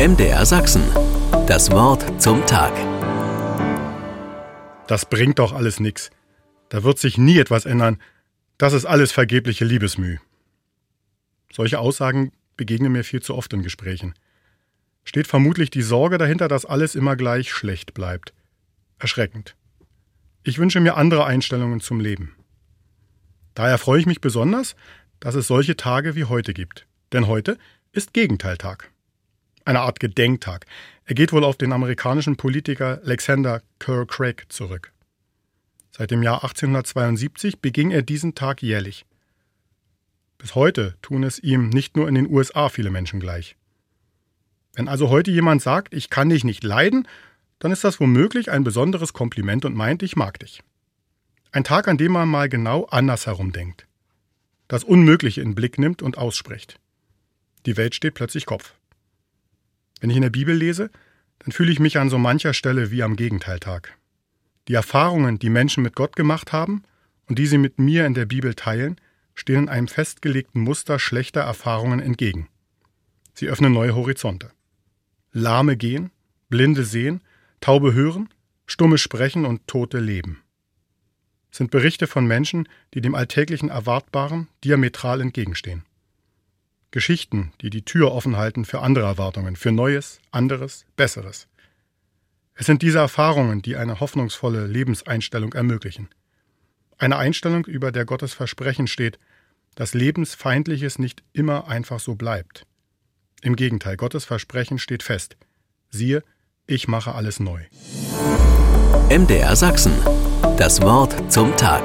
MDR Sachsen. Das Wort zum Tag. Das bringt doch alles nichts. Da wird sich nie etwas ändern. Das ist alles vergebliche Liebesmüh. Solche Aussagen begegnen mir viel zu oft in Gesprächen. Steht vermutlich die Sorge dahinter, dass alles immer gleich schlecht bleibt. Erschreckend. Ich wünsche mir andere Einstellungen zum Leben. Daher freue ich mich besonders, dass es solche Tage wie heute gibt. Denn heute ist Gegenteiltag. Eine Art Gedenktag. Er geht wohl auf den amerikanischen Politiker Alexander Kerr Craig zurück. Seit dem Jahr 1872 beging er diesen Tag jährlich. Bis heute tun es ihm nicht nur in den USA viele Menschen gleich. Wenn also heute jemand sagt, ich kann dich nicht leiden, dann ist das womöglich ein besonderes Kompliment und meint, ich mag dich. Ein Tag, an dem man mal genau andersherum denkt. Das Unmögliche in Blick nimmt und ausspricht. Die Welt steht plötzlich Kopf. Wenn ich in der Bibel lese, dann fühle ich mich an so mancher Stelle wie am Gegenteiltag. Die Erfahrungen, die Menschen mit Gott gemacht haben und die sie mit mir in der Bibel teilen, stehen in einem festgelegten Muster schlechter Erfahrungen entgegen. Sie öffnen neue Horizonte. Lahme gehen, Blinde sehen, Taube hören, Stumme sprechen und Tote leben sind Berichte von Menschen, die dem alltäglichen Erwartbaren diametral entgegenstehen. Geschichten, die die Tür offen halten für andere Erwartungen, für Neues, anderes, Besseres. Es sind diese Erfahrungen, die eine hoffnungsvolle Lebenseinstellung ermöglichen. Eine Einstellung, über der Gottes Versprechen steht, dass Lebensfeindliches nicht immer einfach so bleibt. Im Gegenteil, Gottes Versprechen steht fest. Siehe, ich mache alles neu. MDR Sachsen. Das Wort zum Tag.